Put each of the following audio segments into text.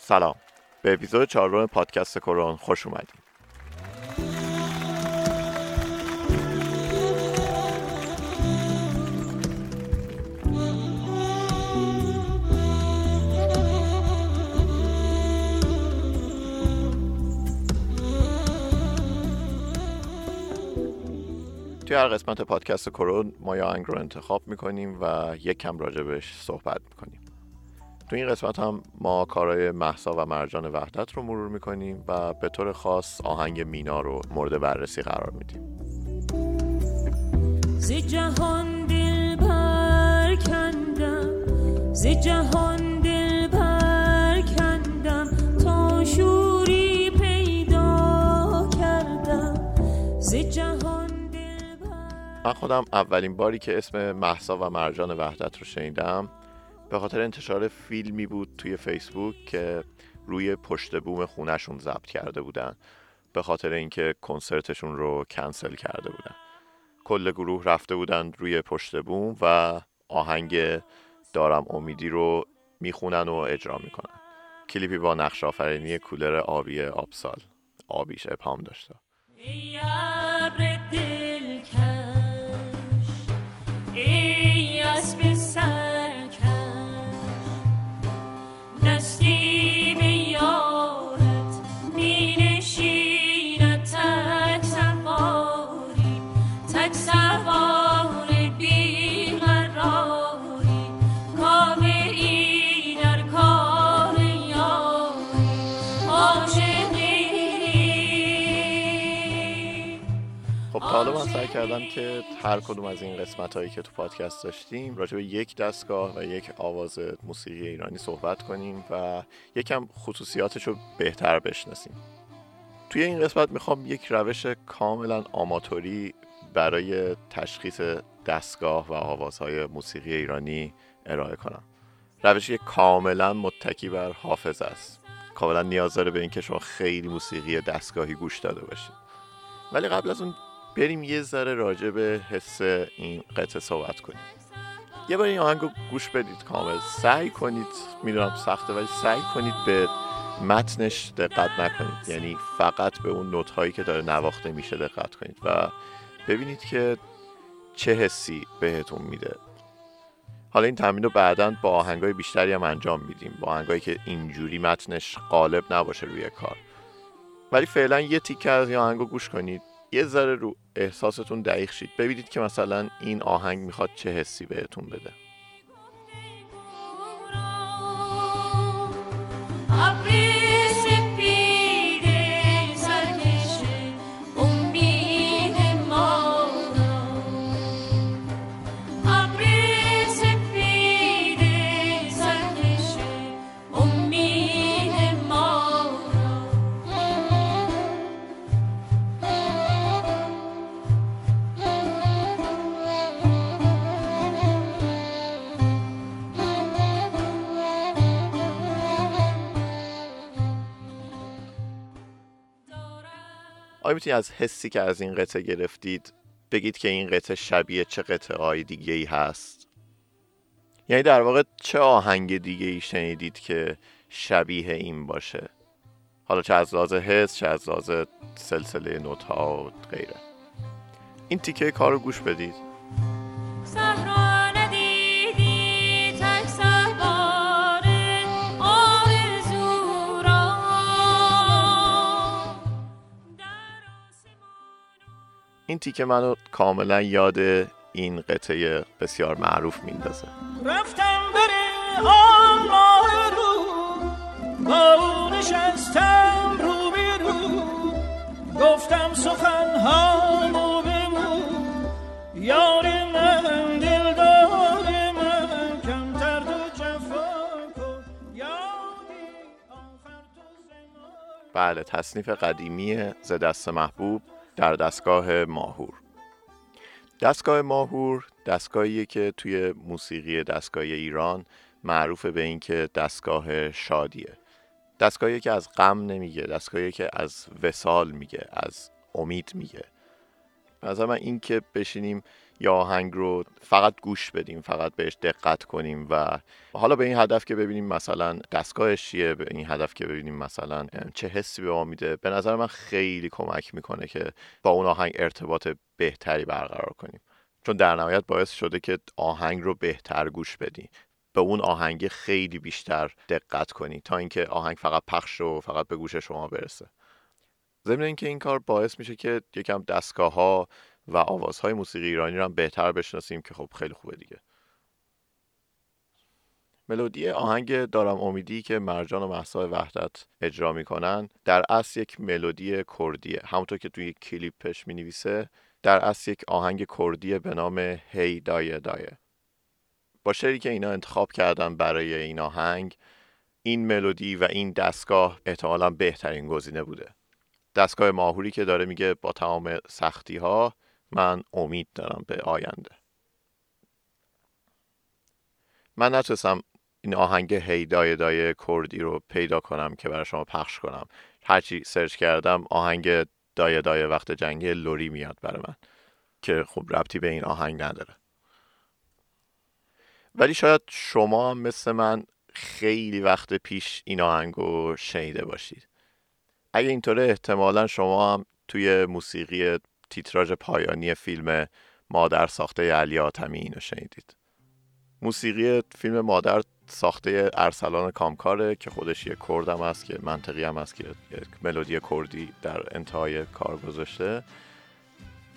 سلام. به اپیزود چهارم پادکست کرون خوش اومدید توی هر قسمت پادکست کرون ما یا آهنگ رو انتخاب می‌کنیم و یک کم راجبش صحبت می‌کنیم. تو این قسمت هم ما کارهای محسا و مرجان وحدت رو مرور می‌کنیم و به طور خاص آهنگ مینا رو مورد بررسی قرار میدیم. زی جهان دل برکندم زی جهان دل برکندم تا شوری پیدا کردم. زی جهان دل بر... من خودم اولین باری که اسم محسا و مرجان وحدت رو شنیدم به خاطر انتشار فیلمی بود توی فیسبوک که روی پشت بوم خونهشون ضبط کرده بودن. به خاطر اینکه کنسرتشون رو کنسل کرده بودن. کل گروه رفته بودن روی پشت بوم و آهنگ دارم امیدی رو می‌خونن و اجرا می‌کنن. کلیپی با نقش آفرینی کولر آبی آبسال. آبیش ابهام داشته حالا من سعی کردم که هر کدوم از این قسمت هایی که تو پادکست داشتیم راجع به یک دستگاه و یک آواز موسیقی ایرانی صحبت کنیم و یکم خصوصیاتش رو بهتر بشناسیم. توی این قسمت می‌خوام یک روش کاملا آماتوری برای تشخیص دستگاه و آوازهای موسیقی ایرانی ارائه کنم. روشی کاملا متکی بر حافظ است. کاملا نیاز داره به اینکه شما خیلی موسیقی دستگاهی گوش داده باشید. ولی قبل از اون بریم یه ذره راجع به حس این قطعه صحبت کنیم. یه بار این آهنگ گوش بدید کامل. سعی کنید می‌دونم سخته ولی سعی کنید به متنش دقت نکنید. یعنی فقط به اون نوت هایی که داره نواخته میشه دقت کنید و ببینید که چه حسی بهتون میده. حالا این تمرین رو بعدا با آهنگای بیشتری هم انجام میدیم. با آهنگایی که اینجوری متنش غالب نباشه روی کار. ولی فعلا یه تیکه از این آهنگ گوش کنید. یه ذره رو احساستون دقیق شید. ببینید که مثلا این آهنگ می‌خواد چه حسی بهتون بده. آیا می‌تونید از حسی که از این قطعه گرفتید بگید که این قطعه شبیه چه قطعه های دیگه ای هست؟ یعنی در واقع چه آهنگ دیگه ای شنیدید که شبیه این باشه؟ حالا چه از لحاظ حس چه از لحاظ سلسله نوت ها و غیره. این تیکه کار رو گوش بدید. این تیکه منو کاملا یاد این قطعه بسیار معروف میندازه. رفتم بر آن ماه رو با او نشستم رو رو. گفتم سخن ها بگو یار من دلدار من کمتر تو جفا کن. بله تصنیف قدیمی ز دست محبوب در دستگاه ماهور. دستگاه ماهور دستگاهیه که توی موسیقی دستگاهی ایران معروف به اینکه دستگاه شادیه. دستگاهی که از غم نمیگه دستگاهی که از وسال میگه از امید میگه. از من این که بشینیم یا آهنگ رو فقط گوش بدیم فقط بهش دقت کنیم و حالا به این هدف که ببینیم مثلا دستگاهش چیه به این هدف که ببینیم مثلا چه حسی به ما میده. به نظر من خیلی کمک می‌کنه که با اون آهنگ ارتباط بهتری برقرار کنیم. چون در نهایت باعث شده که آهنگ رو بهتر گوش بدی. به اون آهنگ خیلی بیشتر دقت کنی تا اینکه آهنگ فقط پخش و فقط به گوش شما برسه. ضمن اینکه این کار باعث میشه که یکم دستگاه ها و آوازهای موسیقی ایرانی رو هم بهتر بشناسیم که خب خیلی خوبه دیگه. ملودی آهنگ دارم امیدی که مرجان و محسا وحدت اجرا می‌کنن در اصل یک ملودی کردیه. همونطور که توی کلیپش می نویسه در اصل یک آهنگ کردیه به نام هی دایه دایه. با شعری که اینا انتخاب کردن برای این آهنگ این ملودی و این دستگاه احتمالا بهترین گزینه بوده. دستگاه ماهوری که داره میگه با تمام سختی ها من امید دارم به آینده. من نتونستم این آهنگ هیدای دای کردی رو پیدا کنم که برای شما پخش کنم. هرچی سرچ کردم آهنگ دایه دایه وقت جنگ لوری میاد برای من که خب ربطی به این آهنگ نداره. ولی شاید شما مثل من خیلی وقت پیش این آهنگ رو شنیده باشید. اگه اینطوره احتمالا شما هم توی موسیقی تیتراژ پایانی فیلم مادر ساخته علی آتمی اینو شنیدید. موسیقی فیلم مادر ساخته ارسلان کامکاره که خودش یه کردم است که منطقی هم است که یک ملودی کردی در انتهای کار گذاشته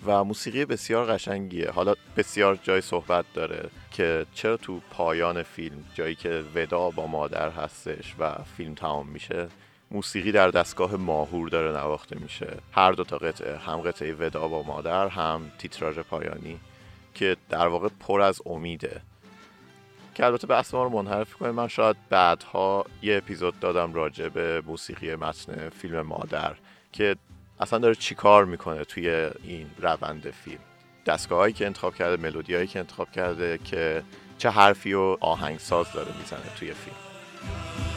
و موسیقی بسیار قشنگیه. حالا بسیار جای صحبت داره که چرا تو پایان فیلم جایی که ودا با مادر هستش و فیلم تمام میشه موسیقی در دستگاه ماهور داره نواخته میشه. هر دو تا قطعه هم قطعه ودا با مادر هم تیتراژ پایانی که در واقع پر از امیده. که البته بحث ما رو منحرف کنه من شاید بعدها یه اپیزود دادم راجع به موسیقی متن فیلم مادر که اصلا داره چیکار می‌کنه توی این روند فیلم. دستگاهایی که انتخاب کرده ملودی هایی که انتخاب کرده که چه حرفی و آهنگساز داره می‌زنه توی فیلم.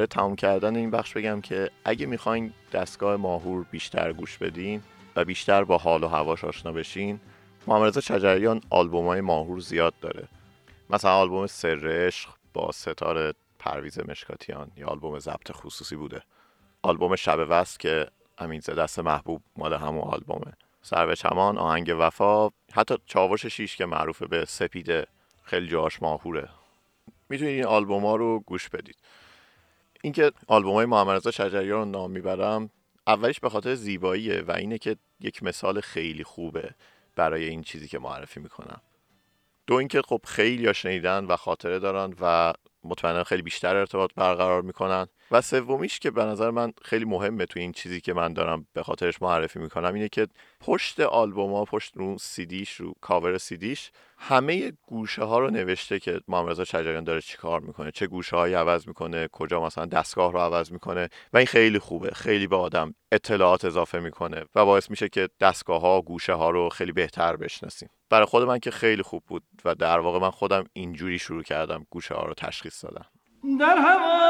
برای تمام کردن این بخش بگم که اگه می‌خواین دستگاه ماهور بیشتر گوش بدین و بیشتر با حال و هواش آشنا بشین محمد شجریان آلبوم های ماهور زیاد داره. مثلا آلبوم سر عشق با ستاره پرویز مشکاتیان یا آلبوم ضبط خصوصی بوده. آلبوم شب وصل که امین دست محبوب مال همون آلبومه. سر به چمان آهنگ وفا حتی چاوش شیش که معروفه به سپیده خیلی جاش ماهوره. می‌تونید این آلبوم ها رو گوش بدید. اینکه آلبوم های محمد رضا شجریان رو نام می‌برم اولیش به خاطر زیباییه و اینه که یک مثال خیلی خوبه برای این چیزی که معرفی می‌کنم. دو اینکه خب خیلی شنیدن و خاطره دارن و مطمئنا خیلی بیشتر ارتباط برقرار می‌کنن. و سومیش که به نظر من خیلی مهمه تو این چیزی که من دارم به خاطرش معرفی می‌کنم اینه که پشت آلبوم پشت رو سیدیش رو کاور سیدیش همه گوشه ها رو نوشته که محمد شجریان داره چیکار می‌کنه چه گوشه هایی عوض می‌کنه کجا مثلا دستگاه رو عوض می‌کنه و این خیلی خوبه خیلی به آدم اطلاعات اضافه می‌کنه و باعث میشه که دستگاه ها گوشه ها رو خیلی بهتر بشناسیم. برای خود من که خیلی خوب بود و در واقع من خودم اینجوری شروع کردم گوشه ها رو تشخیص دادم در هوای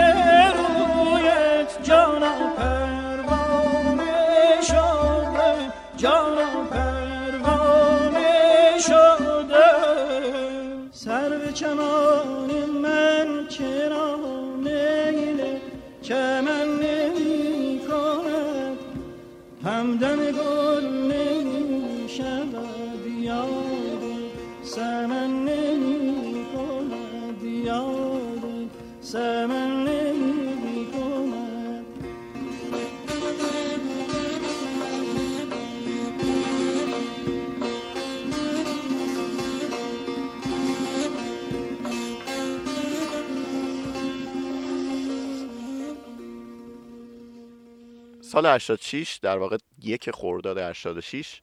سال 86 در واقع یک خرداد 86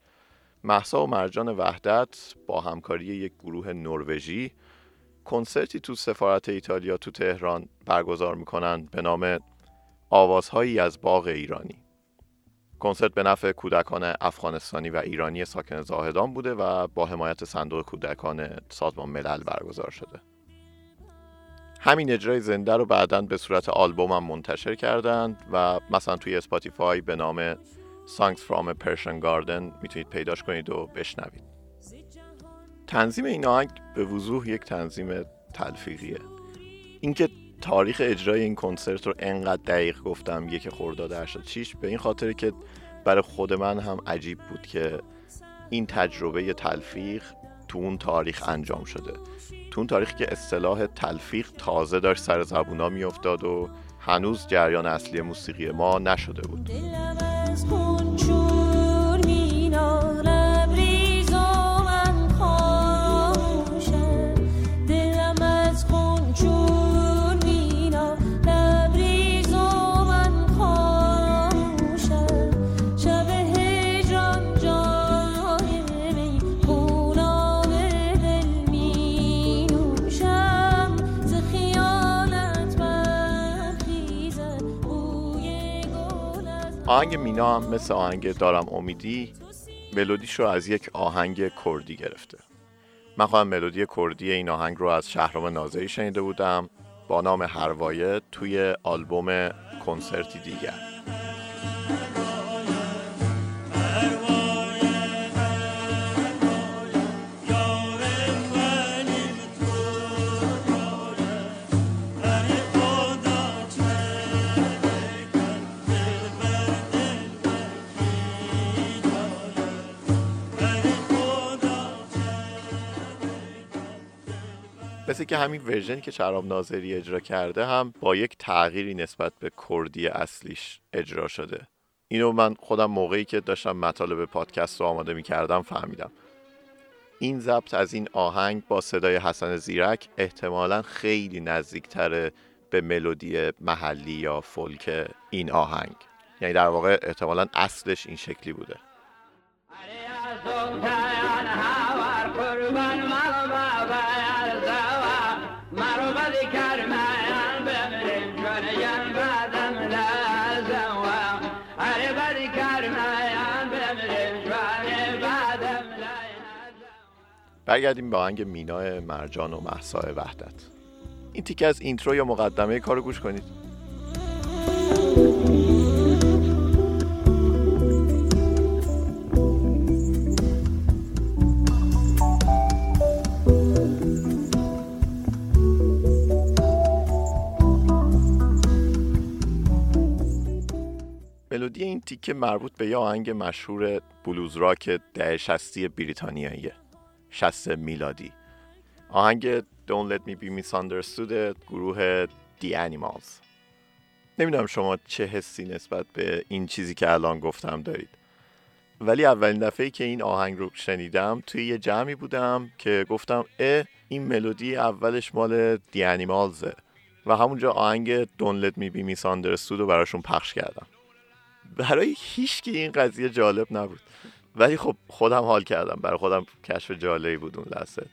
مهسا و مرجان وحدت با همکاری یک گروه نروژی کنسرتی تو سفارت ایتالیا تو تهران برگزار می‌کنن به نام آوازهایی از باغ ایرانی. کنسرت به نفع کودکان افغانستانی و ایرانی ساکن زاهدان بوده و با حمایت صندوق کودکان سازمان ملل برگزار شده. همین اجرای زنده رو بعدا به صورت آلبوم هم منتشر کردند و مثلا توی اسپاتیفای به نام Songs from a Persian Garden می‌تونید پیداش کنید و بشنوید. تنظیم این آهنگ به وضوح یک تنظیم تلفیقیه. اینکه تاریخ اجرای این کنسرت رو انقدر دقیق گفتم یک خرداد 86 به این خاطر که برای خود من هم عجیب بود که این تجربه تلفیق تو اون تاریخ انجام شده. تو اون تاریخی که اصطلاح تلفیق تازه داشت سر زبونا میافتاد و هنوز جریان اصلی موسیقی ما نشده بود. آهنگ مینا هم مثل آهنگ دارم امیدی ملودیش رو از یک آهنگ کردی گرفته. من خواهم ملودی کردی این آهنگ رو از شهرام ناظری شنیده بودم با نام هروایه توی آلبوم کنسرتی دیگر. که همین ورژنی که شهرام ناظری اجرا کرده هم با یک تغییری نسبت به کردی اصلیش اجرا شده. اینو من خودم موقعی که داشتم مطالب پادکست رو آماده می کردم فهمیدم. این ضبط از این آهنگ با صدای حسن زیرک احتمالا خیلی نزدیکتره به ملودی محلی یا فولک این آهنگ. یعنی در واقع احتمالا اصلش این شکلی بوده. برگردیم به آهنگ مینا مرجان و محسا وحدت. این تیکه از اینترو یا مقدمه کارو گوش کنید. ملودی این تیکه مربوط به یه آهنگ مشهور بلوز راک ده شستی بریتانیاییه 60 میلادی. آهنگ Don't Let Me Be Misunderstood گروه The Animals. نمی‌دونم شما چه حسی نسبت به این چیزی که الان گفتم دارید. ولی اولین دفعه که این آهنگ رو شنیدم توی یه جمعی بودم که گفتم اه این ملودی اولش مال The Animals و همونجا آهنگ Don't Let Me Be Misunderstood رو براشون پخش کردم. برای هیچ کی این قضیه جالب نبود. ولی خب خودم حال کردم. برای خودم کشف جالبی بود اون لحظه.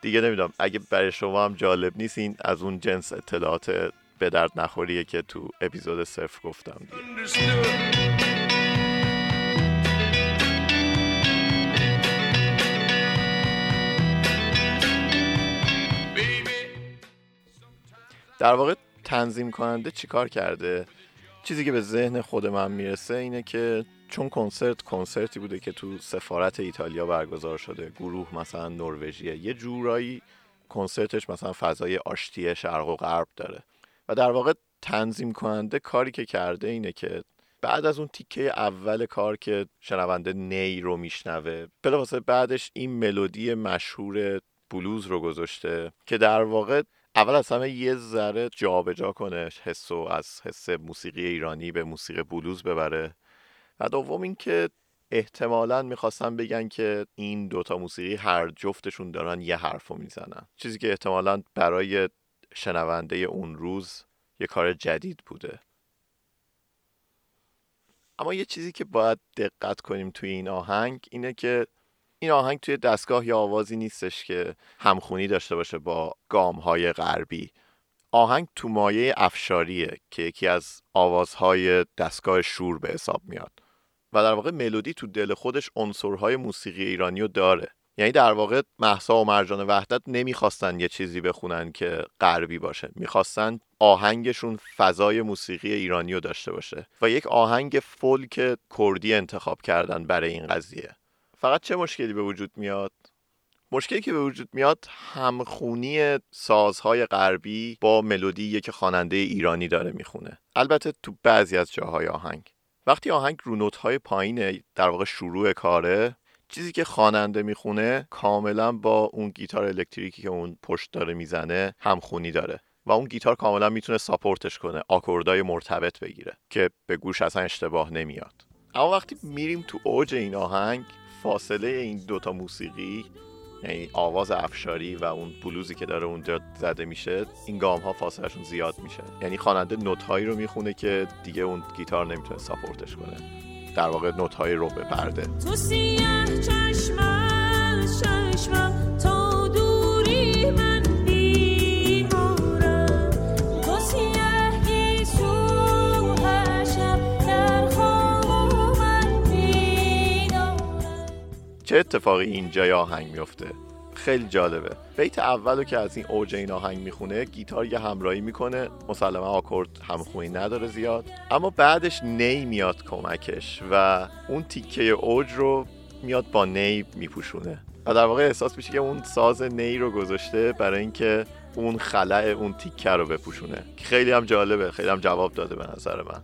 دیگه نمی‌دونم. اگه برای شما هم جالب نیست این از اون جنس اطلاعات به درد نخوریه که تو اپیزود صفر گفتم دیگه. در واقع تنظیم کننده چیکار کرده؟ چیزی که به ذهن خود من می‌رسه اینه که چون کنسرت کنسرتی بوده که تو سفارت ایتالیا برگزار شده گروه مثلا نروژیه یه جورایی کنسرتش مثلا فضای آشتی شرق و غرب داره. و در واقع تنظیم کننده کاری که کرده اینه که بعد از اون تیکه اول کار که شنونده نی رو میشنوه بلافاصله بعدش این ملودی مشهور بلوز رو گذاشته که در واقع اول از همه یه ذره جابجا کنه حس و از حس موسیقی ایرانی به موسیقی بلوز ببره. و دوم اینکه احتمالا می‌خواستن بگن که این دوتا موسیقی هر جفتشون دارن یه حرف رو می‌زنن. چیزی که احتمالا برای شنونده اون روز یه کار جدید بوده. اما یه چیزی که باید دقت کنیم توی این آهنگ اینه که این آهنگ توی دستگاه یا آوازی نیستش که همخونی داشته باشه با گام های غربی. آهنگ تو مایه افشاریه که یکی از آوازهای دستگاه شور به حساب میاد و در واقع ملودی تو دل خودش عنصرهای موسیقی ایرانی رو داره. یعنی در واقع محسا و مرجان وحدت نمی‌خواستن یه چیزی بخونن که غربی باشه. می‌خواستن آهنگشون فضای موسیقی ایرانی رو داشته باشه و یک آهنگ فولک کردی انتخاب کردن برای این قضیه. فقط چه مشکلی به وجود میاد؟ مشکلی که به وجود میاد همخونی سازهای غربی با ملودی که خواننده ایرانی داره می‌خونه. البته تو بعضی از جاهای آهنگ. وقتی آهنگ رو نوت‌های پایینه در واقع شروع کاره چیزی که خواننده می‌خونه کاملا با اون گیتار الکتریکی که اون پشت داره می‌زنه همخونی داره و اون گیتار کاملا می‌تونه ساپورتش کنه آکوردای مرتبط بگیره که به گوش اصلا اشتباه نمیاد. اما وقتی میریم تو اوج این آهنگ فاصله این دوتا موسیقی یعنی آواز افشاری و اون بلوزی که داره اونجا زده میشه این گام ها فاصلهشون زیاد میشه. یعنی خواننده نوت هایی رو می‌خونه که دیگه اون گیتار نمی‌تونه ساپورتش کنه. در واقع نوت های رو به پرده. تو سیاه چشم از چشمم. چه اتفاقی اینجا یا آهنگ میفته خیلی جالبه. بیت اولو که از این اوج این آهنگ می‌خونه گیتار یه همراهی می‌کنه. مسلما آکورد همخونی نداره زیاد. اما بعدش نی میاد کمکش و اون تیکه اوج رو میاد با نی میپوشونه. و در واقع احساس میشه که اون ساز نی رو گذاشته برای اینکه اون خلع اون تیکه رو بپوشونه. خیلی هم جالبه خیلی هم جواب داده به نظر من.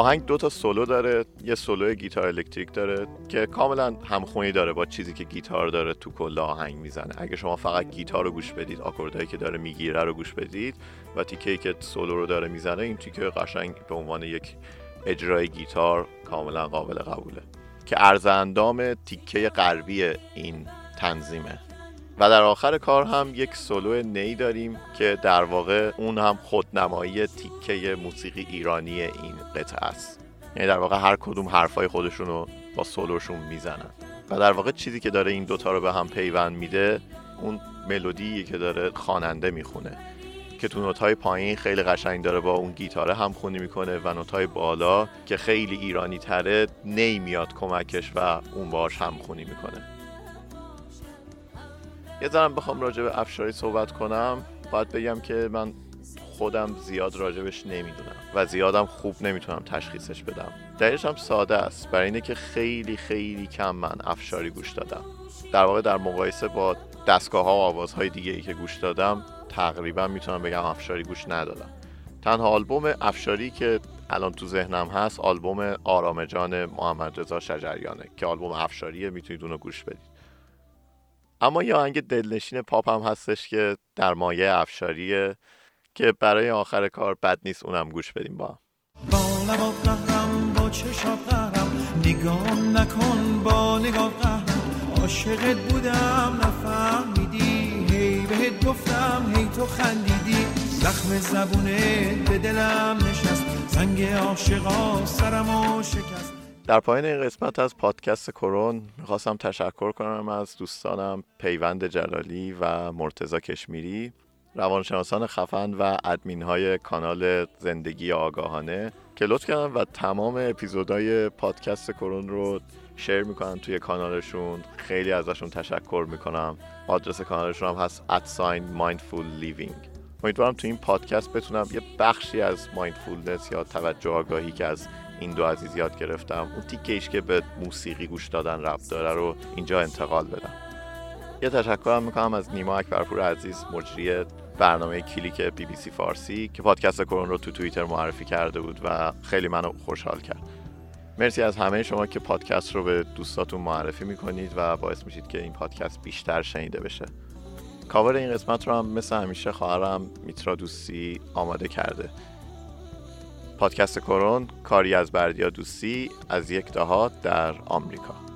آهنگ دو تا سولو داره یه سولو گیتار الکتریک داره که کاملا همخونی داره با چیزی که گیتار داره تو کل آهنگ می‌زنه. اگه شما فقط گیتار رو گوش بدید آکوردهایی که داره می‌گیره رو گوش بدید و تیکه که سولو رو داره می‌زنه این تیکه قشنگ به عنوان یک اجرای گیتار کاملا قابل قبوله. که عرض اندام تیکه غربی این تنظیمه. و در آخر کار هم یک سولو نی داریم که در واقع اون هم خودنمایی تیکه موسیقی ایرانی این قطعه است. یعنی در واقع هر کدوم حرفای خودشون رو با سولوشون می‌زنن. و در واقع چیزی که داره این دوتا رو به هم پیوند میده اون ملودی که داره خواننده می‌خونه. که تو پایین خیلی قشنگ داره با اون گیتاره همخونی می‌کنه و نوت‌های بالا که خیلی ایرانی تره نی میاد کمکش و اون باش همخونی می‌کنه. یه ذرم بخوام راجع به افشاری صحبت کنم. باید بگم که من خودم زیاد راجبش نمی‌دونم و زیادم خوب نمی‌تونم تشخیصش بدم. دلیلش هم ساده است. برای اینه که خیلی خیلی کم من افشاری گوش دادم. در واقع در مقایسه با دستگاه ها و آوازهای دیگه ای که گوش دادم تقریبا می‌تونم بگم افشاری گوش ندادم. تنها آلبوم افشاری که الان تو ذهنم هست آلبوم آرام جان محمد رضا شجریانه که آلبوم افشاریه می‌تونید اونو گوش بدید. اما یه آهنگ دلنشین پاپ هم هستش که در مایه افشاریه که برای آخر کار بد نیست اونم گوش بدیم با در پایان این قسمت از پادکست کرون می‌خواستم تشکر کنم از دوستانم پیوند جلالی و مرتزا کشمیری روانشناسان خفن و ادمین های کانال زندگی آگاهانه که لطف کردن و تمام اپیزودهای پادکست کرون رو شیر می‌کنن توی کانالشون. خیلی ازشون تشکر می‌کنم. آدرس کانالشون هم هست ادساین mindful living. امیدوارم تو این پادکست بتونم یه بخشی از مایندفولنس یا توجه آگاهی که از این دو عزیز یاد گرفتم. اون تیکه‌ایش که به موسیقی گوش دادن ربط داره رو اینجا انتقال بدم. یه تشکر هم می‌کنم از نیما اکبرپور عزیز مجری برنامه کلیک بی بی سی فارسی که پادکست کرون رو تو توییتر معرفی کرده بود و خیلی منو خوشحال کرد. مرسی از همه شما که پادکست رو به دوستاتون معرفی می‌کنید و باعث میشید که این پادکست بیشتر شنیده بشه. کاور این قسمت رو هم مثل همیشه خواهرم میترا دوستی آماده کرده. پادکست کرون کاری از بردیا دوستی از یک دهات در آمریکا.